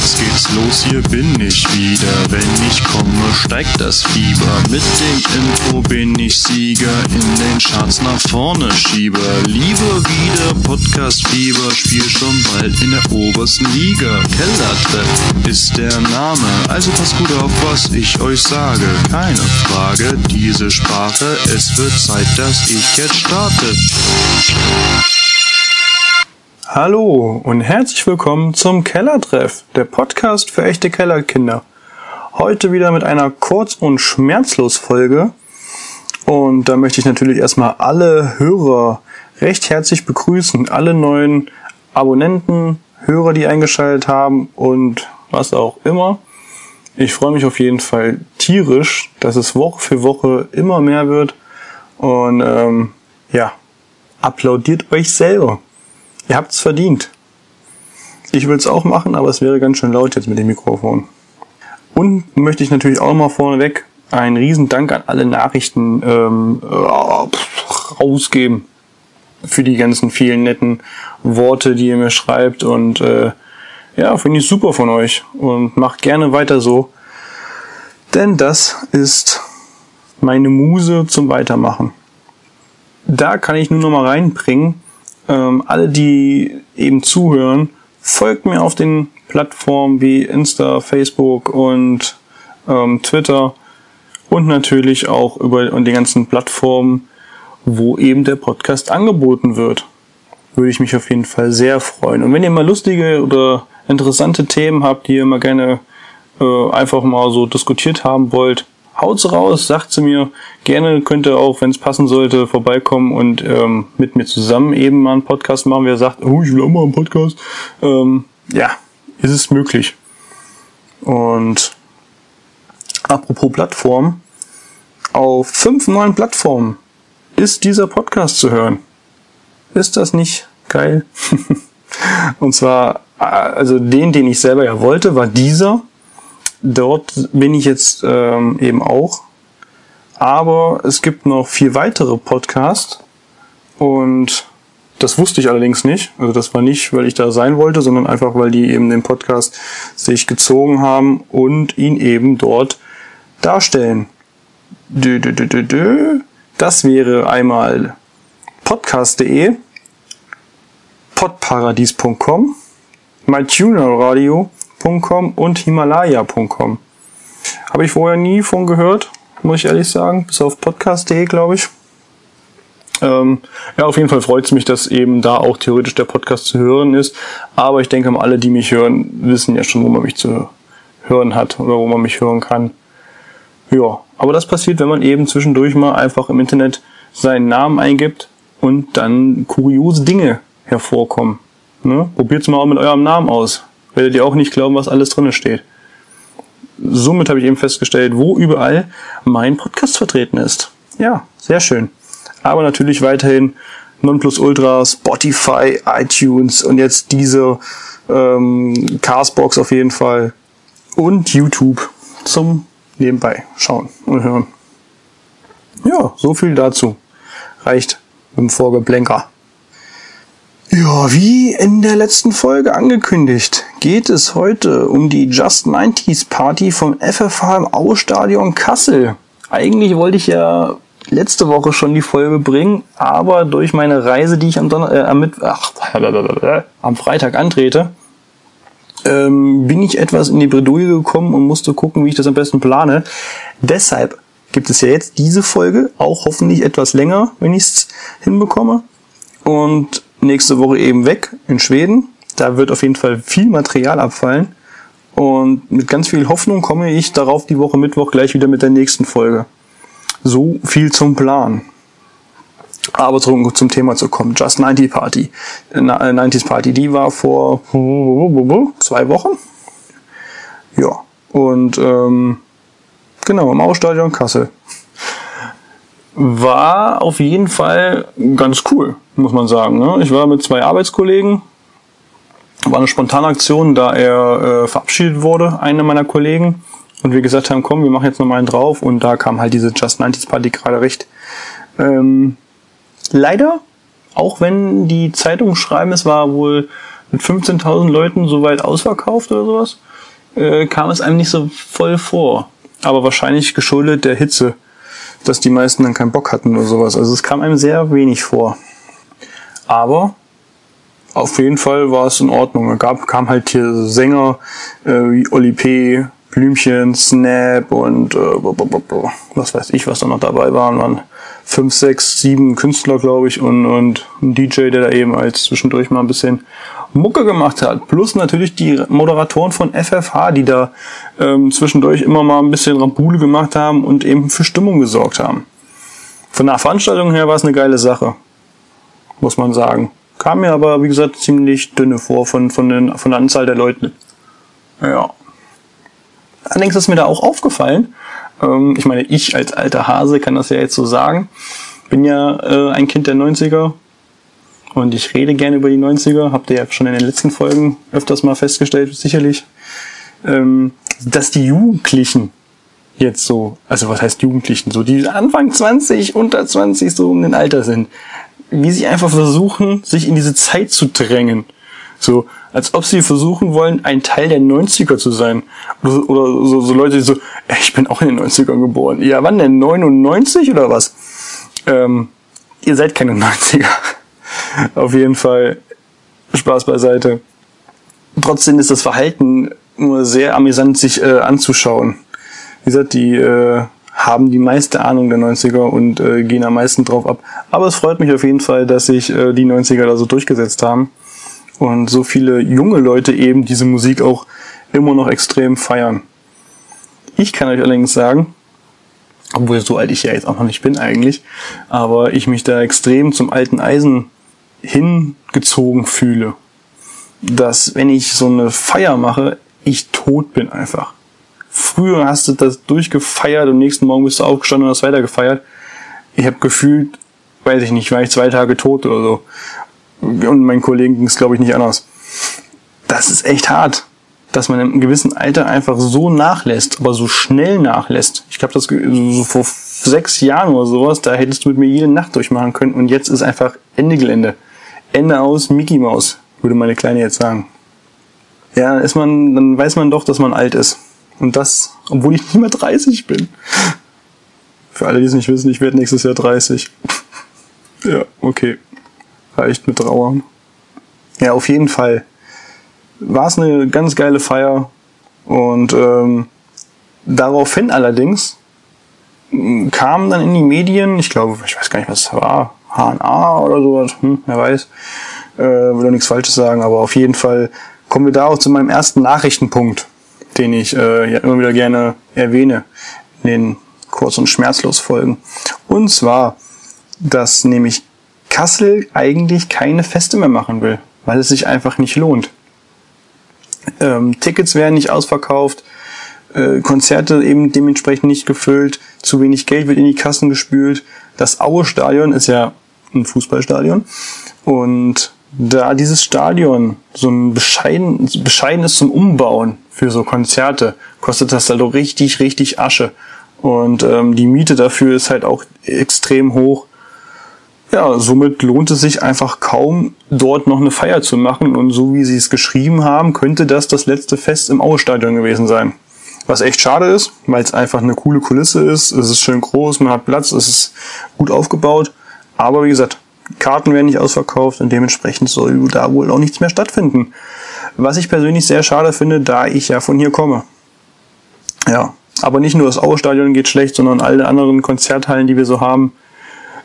Jetzt geht's los, hier bin ich wieder. Wenn ich komme, steigt das Fieber. Mit dem Info bin ich Sieger, in den Charts nach vorne Schieber. Lieber wieder Podcast-Fieber, spiel schon bald in der obersten Liga. Kellertreff ist der Name, also passt gut auf, was ich euch sage. Keine Frage, diese Sprache, es wird Zeit, dass ich jetzt starte. Hallo und herzlich willkommen zum Kellertreff, der Podcast für echte Kellerkinder. Heute wieder mit einer kurz- und schmerzlos Folge. Und da möchte ich natürlich erstmal alle Hörer recht herzlich begrüßen, alle neuen Abonnenten, Hörer, die eingeschaltet haben und was auch immer. Ich freue mich auf jeden Fall tierisch, dass es Woche für Woche immer mehr wird. Und ähm, ja, applaudiert euch selber. Ihr habt's verdient. Ich will's auch machen, aber es wäre ganz schön laut jetzt mit dem Mikrofon. Und möchte ich natürlich auch mal vorneweg einen riesen Dank an alle Nachrichten ähm, äh, rausgeben für die ganzen vielen netten Worte, die ihr mir schreibt und äh, ja, finde ich super von euch und macht gerne weiter so, denn das ist meine Muse zum Weitermachen. Da kann ich nur noch mal reinbringen, ähm, alle, die eben zuhören, folgt mir auf den Plattformen wie Insta, Facebook und ähm, Twitter und natürlich auch über und die ganzen Plattformen, wo eben der Podcast angeboten wird. Würde ich mich auf jeden Fall sehr freuen. Und wenn ihr mal lustige oder interessante Themen habt, die ihr mal gerne äh, einfach mal so diskutiert haben wollt, haut's raus, sagt sie mir. Gerne könnt ihr auch, wenn es passen sollte, vorbeikommen und ähm, mit mir zusammen eben mal einen Podcast machen. Wer sagt, oh, ich will auch mal einen Podcast. Ähm, ja, ist es möglich. Und apropos Plattform, auf fünf neuen Plattformen ist dieser Podcast zu hören. Ist das nicht geil? und zwar, äh, also den, den ich selber ja wollte, war dieser Dort bin ich jetzt ähm, eben auch. Aber es gibt noch vier weitere Podcasts und das wusste ich allerdings nicht. Also das war nicht, weil ich da sein wollte, sondern einfach, weil die eben den Podcast sich gezogen haben und ihn eben dort darstellen. Dö, dö, dö, dö, dö. Das wäre einmal podcast.de, podparadies.com, mytunerradio Himalaya.com und Himalaya.com. Habe ich vorher nie von gehört, muss ich ehrlich sagen, bis auf podcast.de, glaube ich. Ähm, ja, auf jeden Fall freut es mich, dass eben da auch theoretisch der Podcast zu hören ist. Aber ich denke alle, die mich hören, wissen ja schon, wo man mich zu hören hat oder wo man mich hören kann. Ja, aber das passiert, wenn man eben zwischendurch mal einfach im Internet seinen Namen eingibt und dann kuriose Dinge hervorkommen. Ne? Probiert's mal auch mit eurem Namen aus werdet ihr auch nicht glauben, was alles drinne steht. Somit habe ich eben festgestellt, wo überall mein Podcast vertreten ist. Ja, sehr schön. Aber natürlich weiterhin Nonplusultra, Spotify, iTunes und jetzt diese ähm, Castbox auf jeden Fall und YouTube zum nebenbei schauen und hören. Ja, so viel dazu. Reicht mit dem Vorgeblänker. Ja, wie in der letzten Folge angekündigt, geht es heute um die Just 90s Party vom FFH im Ausstadion Kassel. Eigentlich wollte ich ja letzte Woche schon die Folge bringen, aber durch meine Reise, die ich am, Donner äh, am, ach, am Freitag antrete, ähm, bin ich etwas in die Bredouille gekommen und musste gucken, wie ich das am besten plane. Deshalb gibt es ja jetzt diese Folge, auch hoffentlich etwas länger, wenn ich es hinbekomme. Und nächste Woche eben weg in Schweden. Da wird auf jeden Fall viel Material abfallen. Und mit ganz viel Hoffnung komme ich darauf die Woche Mittwoch gleich wieder mit der nächsten Folge. So viel zum Plan. Aber zum, zum Thema zu kommen. Just 90 Party. 90s äh, Party, die war vor zwei Wochen. Ja. Und ähm, genau, im Ausstadion Kassel. War auf jeden Fall ganz cool muss man sagen. Ne? Ich war mit zwei Arbeitskollegen. War eine spontane Aktion, da er äh, verabschiedet wurde, einer meiner Kollegen. Und wir gesagt haben, komm, wir machen jetzt nochmal einen drauf. Und da kam halt diese Just 90s Party gerade recht. Ähm, leider, auch wenn die Zeitungen schreiben, es war wohl mit 15.000 Leuten so weit ausverkauft oder sowas, äh, kam es einem nicht so voll vor. Aber wahrscheinlich geschuldet der Hitze, dass die meisten dann keinen Bock hatten oder sowas. Also es kam einem sehr wenig vor. Aber auf jeden Fall war es in Ordnung. Es gab, kam halt hier Sänger äh, wie Oli P., Blümchen, Snap und äh, was weiß ich, was da noch dabei waren. waren fünf, sechs, sieben Künstler, glaube ich, und, und ein DJ, der da eben als zwischendurch mal ein bisschen Mucke gemacht hat. Plus natürlich die Moderatoren von FFH, die da ähm, zwischendurch immer mal ein bisschen Rambule gemacht haben und eben für Stimmung gesorgt haben. Von der Veranstaltung her war es eine geile Sache, muss man sagen. Kam mir aber, wie gesagt, ziemlich dünne vor von, von, den, von der Anzahl der Leute. Ja. Allerdings ist mir da auch aufgefallen, ähm, ich meine, ich als alter Hase kann das ja jetzt so sagen, bin ja äh, ein Kind der 90er und ich rede gerne über die 90er, habt ihr ja schon in den letzten Folgen öfters mal festgestellt, sicherlich, ähm, dass die Jugendlichen jetzt so, also was heißt Jugendlichen, so die Anfang 20, unter 20 so um den Alter sind, wie sie einfach versuchen, sich in diese Zeit zu drängen. So, als ob sie versuchen wollen, ein Teil der 90er zu sein. Oder, oder so, so Leute, die so, ich bin auch in den 90ern geboren. Ja, wann denn? 99 oder was? Ähm, ihr seid keine 90er. Auf jeden Fall Spaß beiseite. Trotzdem ist das Verhalten nur sehr amüsant, sich äh, anzuschauen. Wie gesagt, die äh, haben die meiste Ahnung der 90er und äh, gehen am meisten drauf ab. Aber es freut mich auf jeden Fall, dass sich äh, die 90er da so durchgesetzt haben und so viele junge Leute eben diese Musik auch immer noch extrem feiern. Ich kann euch allerdings sagen, obwohl so alt ich ja jetzt auch noch nicht bin eigentlich, aber ich mich da extrem zum alten Eisen hingezogen fühle, dass wenn ich so eine Feier mache, ich tot bin einfach. Früher hast du das durchgefeiert und nächsten Morgen bist du aufgestanden und hast weiter gefeiert. Ich habe gefühlt, weiß ich nicht, war ich zwei Tage tot oder so. Und meinen Kollegen ging es, glaube ich, nicht anders. Das ist echt hart, dass man einem gewissen Alter einfach so nachlässt, aber so schnell nachlässt. Ich glaube, das so vor sechs Jahren oder sowas, da hättest du mit mir jede Nacht durchmachen können und jetzt ist einfach Ende Gelände. Ende aus Mickey Maus, würde meine Kleine jetzt sagen. Ja, ist man, dann weiß man doch, dass man alt ist. Und das, obwohl ich nicht mehr 30 bin. Für alle, die es nicht wissen, ich werde nächstes Jahr 30. ja, okay reicht mit Trauern. Ja, auf jeden Fall war es eine ganz geile Feier und ähm, daraufhin allerdings kam dann in die Medien, ich glaube, ich weiß gar nicht, was es war, HNA oder sowas, hm, wer weiß, äh, will doch nichts Falsches sagen, aber auf jeden Fall kommen wir da auch zu meinem ersten Nachrichtenpunkt, den ich äh, ja immer wieder gerne erwähne in den kurz und schmerzlos Folgen. Und zwar, dass nämlich Kassel eigentlich keine Feste mehr machen will, weil es sich einfach nicht lohnt. Ähm, Tickets werden nicht ausverkauft, äh, Konzerte eben dementsprechend nicht gefüllt, zu wenig Geld wird in die Kassen gespült. Das Aue-Stadion ist ja ein Fußballstadion und da dieses Stadion so ein bescheiden, bescheiden ist zum Umbauen für so Konzerte, kostet das halt auch richtig, richtig Asche. Und ähm, die Miete dafür ist halt auch extrem hoch. Ja, somit lohnt es sich einfach kaum, dort noch eine Feier zu machen. Und so wie sie es geschrieben haben, könnte das das letzte Fest im Aue-Stadion gewesen sein. Was echt schade ist, weil es einfach eine coole Kulisse ist. Es ist schön groß, man hat Platz, es ist gut aufgebaut. Aber wie gesagt, Karten werden nicht ausverkauft und dementsprechend soll da wohl auch nichts mehr stattfinden. Was ich persönlich sehr schade finde, da ich ja von hier komme. Ja, aber nicht nur das Aue-Stadion geht schlecht, sondern alle anderen Konzerthallen, die wir so haben,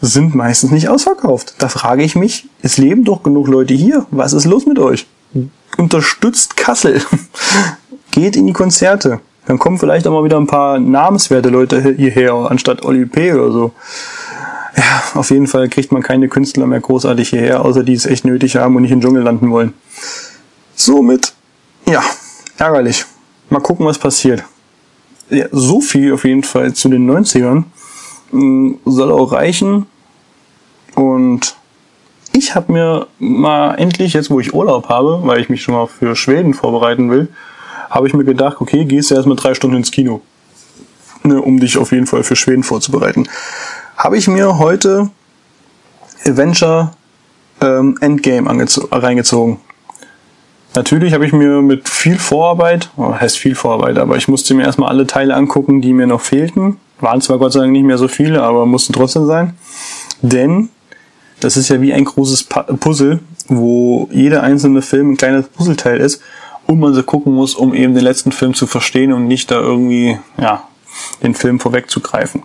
sind meistens nicht ausverkauft. Da frage ich mich, es leben doch genug Leute hier. Was ist los mit euch? Unterstützt Kassel. Geht in die Konzerte. Dann kommen vielleicht auch mal wieder ein paar namenswerte Leute hierher, anstatt Oli P. oder so. Ja, auf jeden Fall kriegt man keine Künstler mehr großartig hierher, außer die es echt nötig haben und nicht im Dschungel landen wollen. Somit, ja, ärgerlich. Mal gucken, was passiert. Ja, so viel auf jeden Fall zu den 90ern. Hm, soll auch reichen. Und ich habe mir mal endlich, jetzt wo ich Urlaub habe, weil ich mich schon mal für Schweden vorbereiten will, habe ich mir gedacht, okay, gehst du erstmal drei Stunden ins Kino, ne, um dich auf jeden Fall für Schweden vorzubereiten. Habe ich mir heute Adventure ähm, Endgame reingezogen. Natürlich habe ich mir mit viel Vorarbeit, oh, heißt viel Vorarbeit, aber ich musste mir erstmal alle Teile angucken, die mir noch fehlten. Waren zwar Gott sei Dank nicht mehr so viele, aber mussten trotzdem sein. Denn das ist ja wie ein großes Puzzle, wo jeder einzelne Film ein kleines Puzzleteil ist und man so gucken muss, um eben den letzten Film zu verstehen und nicht da irgendwie, ja, den Film vorwegzugreifen.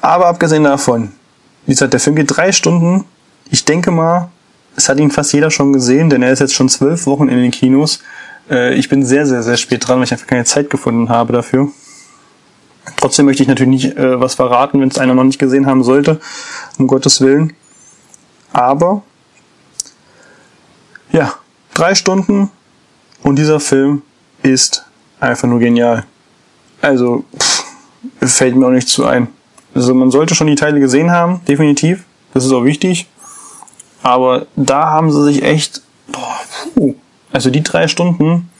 Aber abgesehen davon, wie gesagt, der Film geht drei Stunden. Ich denke mal, es hat ihn fast jeder schon gesehen, denn er ist jetzt schon zwölf Wochen in den Kinos. Äh, ich bin sehr, sehr, sehr spät dran, weil ich einfach keine Zeit gefunden habe dafür. Trotzdem möchte ich natürlich nicht äh, was verraten, wenn es einer noch nicht gesehen haben sollte, um Gottes Willen. Aber ja, drei Stunden und dieser Film ist einfach nur genial. Also pff, fällt mir auch nicht zu ein. Also man sollte schon die Teile gesehen haben, definitiv. Das ist auch wichtig. Aber da haben sie sich echt, boah, puh, also die drei Stunden,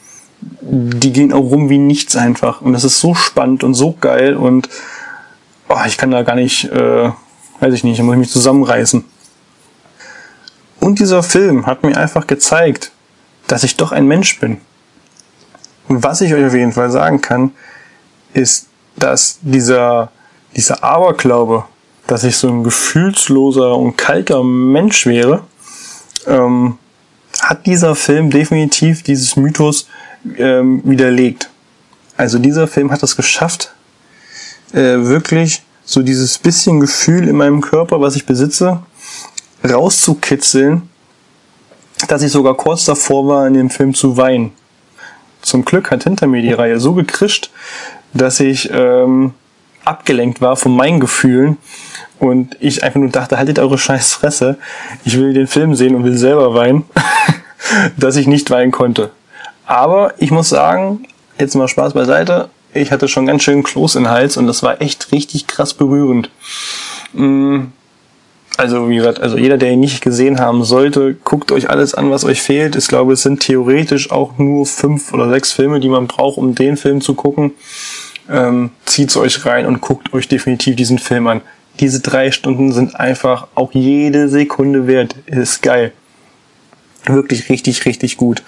die gehen auch rum wie nichts einfach. Und das ist so spannend und so geil und oh, ich kann da gar nicht, äh, weiß ich nicht, da muss ich mich zusammenreißen. Und dieser Film hat mir einfach gezeigt, dass ich doch ein Mensch bin. Und was ich euch auf jeden Fall sagen kann, ist, dass dieser, dieser Aberglaube, dass ich so ein gefühlsloser und kalter Mensch wäre, ähm, hat dieser Film definitiv dieses Mythos ähm, widerlegt. Also dieser Film hat es geschafft, äh, wirklich so dieses bisschen Gefühl in meinem Körper, was ich besitze, rauszukitzeln, dass ich sogar kurz davor war, in dem Film zu weinen. Zum Glück hat hinter mir die Reihe so gekrischt, dass ich ähm, abgelenkt war von meinen Gefühlen und ich einfach nur dachte, haltet eure scheiß Fresse, ich will den Film sehen und will selber weinen, dass ich nicht weinen konnte. Aber ich muss sagen, jetzt mal Spaß beiseite, ich hatte schon ganz schön Kloß in den Hals und das war echt richtig krass berührend. Mm, also wie gesagt, also jeder, der ihn nicht gesehen haben sollte, guckt euch alles an, was euch fehlt. Ich glaube, es sind theoretisch auch nur fünf oder sechs Filme, die man braucht, um den Film zu gucken. Ähm, zieht's euch rein und guckt euch definitiv diesen Film an. Diese drei Stunden sind einfach auch jede Sekunde wert. Ist geil. Wirklich richtig, richtig gut.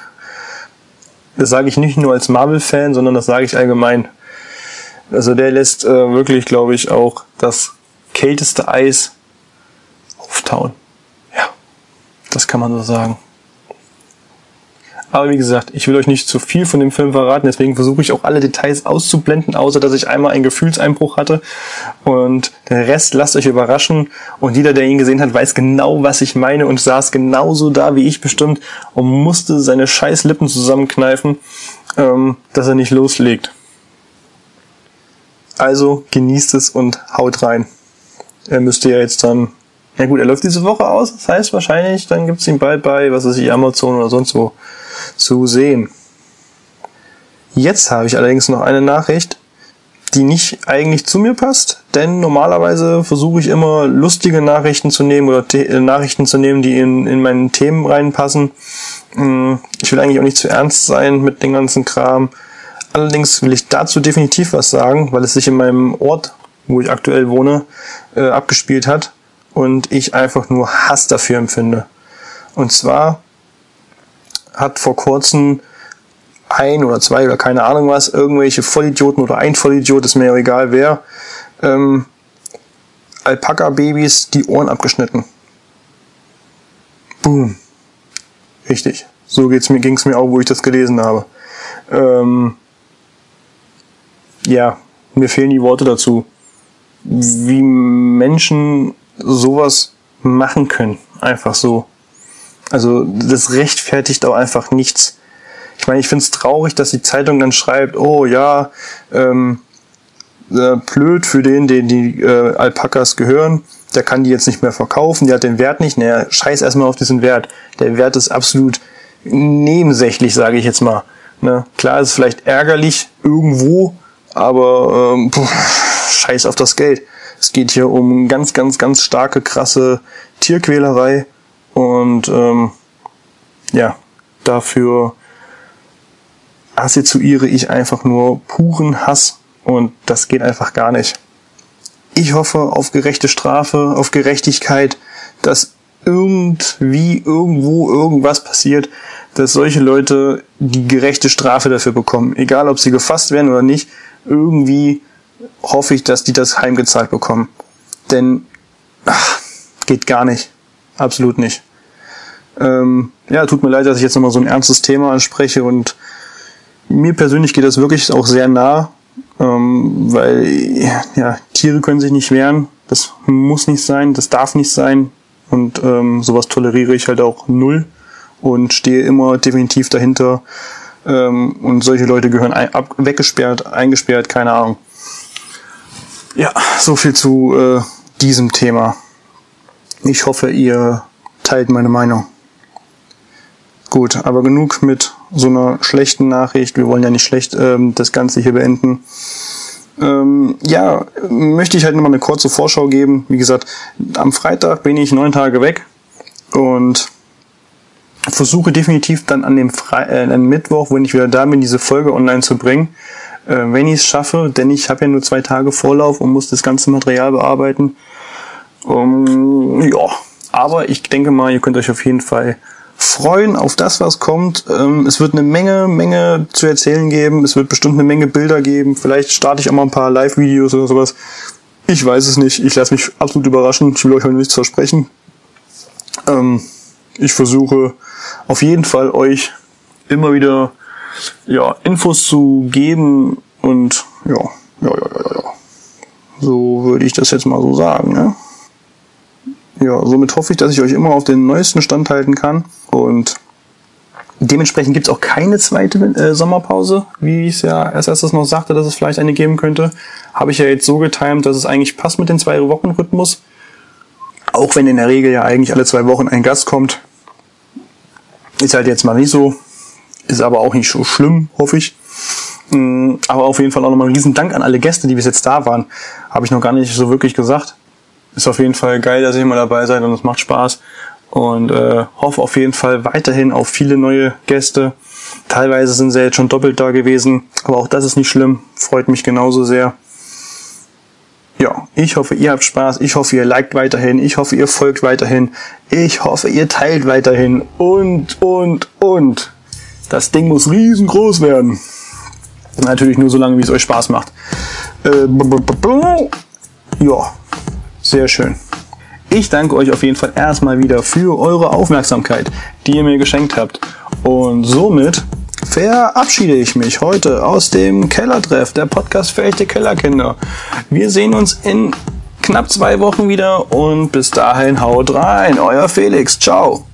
Das sage ich nicht nur als Marvel-Fan, sondern das sage ich allgemein. Also der lässt äh, wirklich, glaube ich, auch das kälteste Eis auftauen. Ja, das kann man so sagen. Aber wie gesagt, ich will euch nicht zu viel von dem Film verraten, deswegen versuche ich auch alle Details auszublenden, außer dass ich einmal einen Gefühlseinbruch hatte. Und den Rest lasst euch überraschen. Und jeder, der ihn gesehen hat, weiß genau, was ich meine und saß genauso da wie ich bestimmt und musste seine scheiß Lippen zusammenkneifen, ähm, dass er nicht loslegt. Also genießt es und haut rein. Er müsste ja jetzt dann ja gut, er läuft diese Woche aus, das heißt wahrscheinlich, dann gibt's ihn bald bei, was weiß ich, Amazon oder sonst wo zu sehen. Jetzt habe ich allerdings noch eine Nachricht, die nicht eigentlich zu mir passt, denn normalerweise versuche ich immer lustige Nachrichten zu nehmen oder The äh, Nachrichten zu nehmen, die in, in meinen Themen reinpassen. Hm, ich will eigentlich auch nicht zu ernst sein mit dem ganzen Kram. Allerdings will ich dazu definitiv was sagen, weil es sich in meinem Ort, wo ich aktuell wohne, äh, abgespielt hat und ich einfach nur Hass dafür empfinde. Und zwar hat vor kurzem ein oder zwei oder keine Ahnung was, irgendwelche Vollidioten oder ein Vollidiot, ist mir ja egal wer, ähm, Alpaka-Babys die Ohren abgeschnitten. Boom. Richtig. So geht's mir, ging's mir auch, wo ich das gelesen habe. Ähm, ja, mir fehlen die Worte dazu. Wie Menschen sowas machen können. Einfach so. Also das rechtfertigt auch einfach nichts. Ich meine, ich finde es traurig, dass die Zeitung dann schreibt, oh ja, ähm, äh, blöd für den, den die äh, Alpakas gehören, der kann die jetzt nicht mehr verkaufen, der hat den Wert nicht. Naja, scheiß erstmal auf diesen Wert. Der Wert ist absolut nebensächlich, sage ich jetzt mal. Ne? Klar ist es vielleicht ärgerlich irgendwo, aber ähm, puh, scheiß auf das Geld. Es geht hier um ganz, ganz, ganz starke, krasse Tierquälerei und ähm, ja, dafür assoziiere ich einfach nur puren Hass und das geht einfach gar nicht. Ich hoffe auf gerechte Strafe, auf Gerechtigkeit, dass irgendwie irgendwo irgendwas passiert, dass solche Leute die gerechte Strafe dafür bekommen. Egal, ob sie gefasst werden oder nicht, irgendwie hoffe ich, dass die das heimgezahlt bekommen. Denn ach, geht gar nicht. Absolut nicht. Ähm, ja, tut mir leid, dass ich jetzt nochmal so ein ernstes Thema anspreche und mir persönlich geht das wirklich auch sehr nah, ähm, weil ja, Tiere können sich nicht wehren. Das muss nicht sein, das darf nicht sein. Und ähm, sowas toleriere ich halt auch null und stehe immer definitiv dahinter. Ähm, und solche Leute gehören ein, ab, weggesperrt, eingesperrt, keine Ahnung. Ja, so viel zu äh, diesem Thema. Ich hoffe, ihr teilt meine Meinung. Gut, aber genug mit so einer schlechten Nachricht. Wir wollen ja nicht schlecht ähm, das Ganze hier beenden. Ähm, ja, möchte ich halt nochmal eine kurze Vorschau geben. Wie gesagt, am Freitag bin ich neun Tage weg und versuche definitiv dann an dem Fre äh, an Mittwoch, wenn ich wieder da bin, diese Folge online zu bringen. Äh, wenn ich es schaffe, denn ich habe ja nur zwei Tage Vorlauf und muss das ganze Material bearbeiten. Um, ja, aber ich denke mal, ihr könnt euch auf jeden Fall freuen auf das, was kommt. Ähm, es wird eine Menge, Menge zu erzählen geben. Es wird bestimmt eine Menge Bilder geben. Vielleicht starte ich auch mal ein paar Live-Videos oder sowas. Ich weiß es nicht. Ich lasse mich absolut überraschen. Ich will euch heute nichts versprechen. Ähm, ich versuche auf jeden Fall euch immer wieder ja, Infos zu geben und ja, ja, ja, ja, ja. So würde ich das jetzt mal so sagen. Ne? Ja, somit hoffe ich, dass ich euch immer auf den neuesten Stand halten kann und dementsprechend gibt es auch keine zweite äh, Sommerpause, wie ich es ja erst erstes noch sagte, dass es vielleicht eine geben könnte. Habe ich ja jetzt so getimt, dass es eigentlich passt mit dem Zwei-Wochen-Rhythmus. Auch wenn in der Regel ja eigentlich alle zwei Wochen ein Gast kommt. Ist halt jetzt mal nicht so. Ist aber auch nicht so schlimm, hoffe ich. Mm, aber auf jeden Fall auch nochmal einen riesen Dank an alle Gäste, die bis jetzt da waren. Habe ich noch gar nicht so wirklich gesagt. Ist auf jeden Fall geil, dass ihr immer dabei seid und es macht Spaß. Und äh, hoffe auf jeden Fall weiterhin auf viele neue Gäste. Teilweise sind sie jetzt schon doppelt da gewesen, aber auch das ist nicht schlimm. Freut mich genauso sehr. Ja, ich hoffe, ihr habt Spaß. Ich hoffe, ihr liked weiterhin. Ich hoffe, ihr folgt weiterhin. Ich hoffe, ihr teilt weiterhin. Und, und, und. Das Ding muss riesengroß werden. Natürlich nur so lange, wie es euch Spaß macht. Äh, ja, sehr schön. Ich danke euch auf jeden Fall erstmal wieder für eure Aufmerksamkeit, die ihr mir geschenkt habt. Und somit verabschiede ich mich heute aus dem Kellertreff, der Podcast für echte Kellerkinder. Wir sehen uns in knapp zwei Wochen wieder und bis dahin haut rein, euer Felix. Ciao.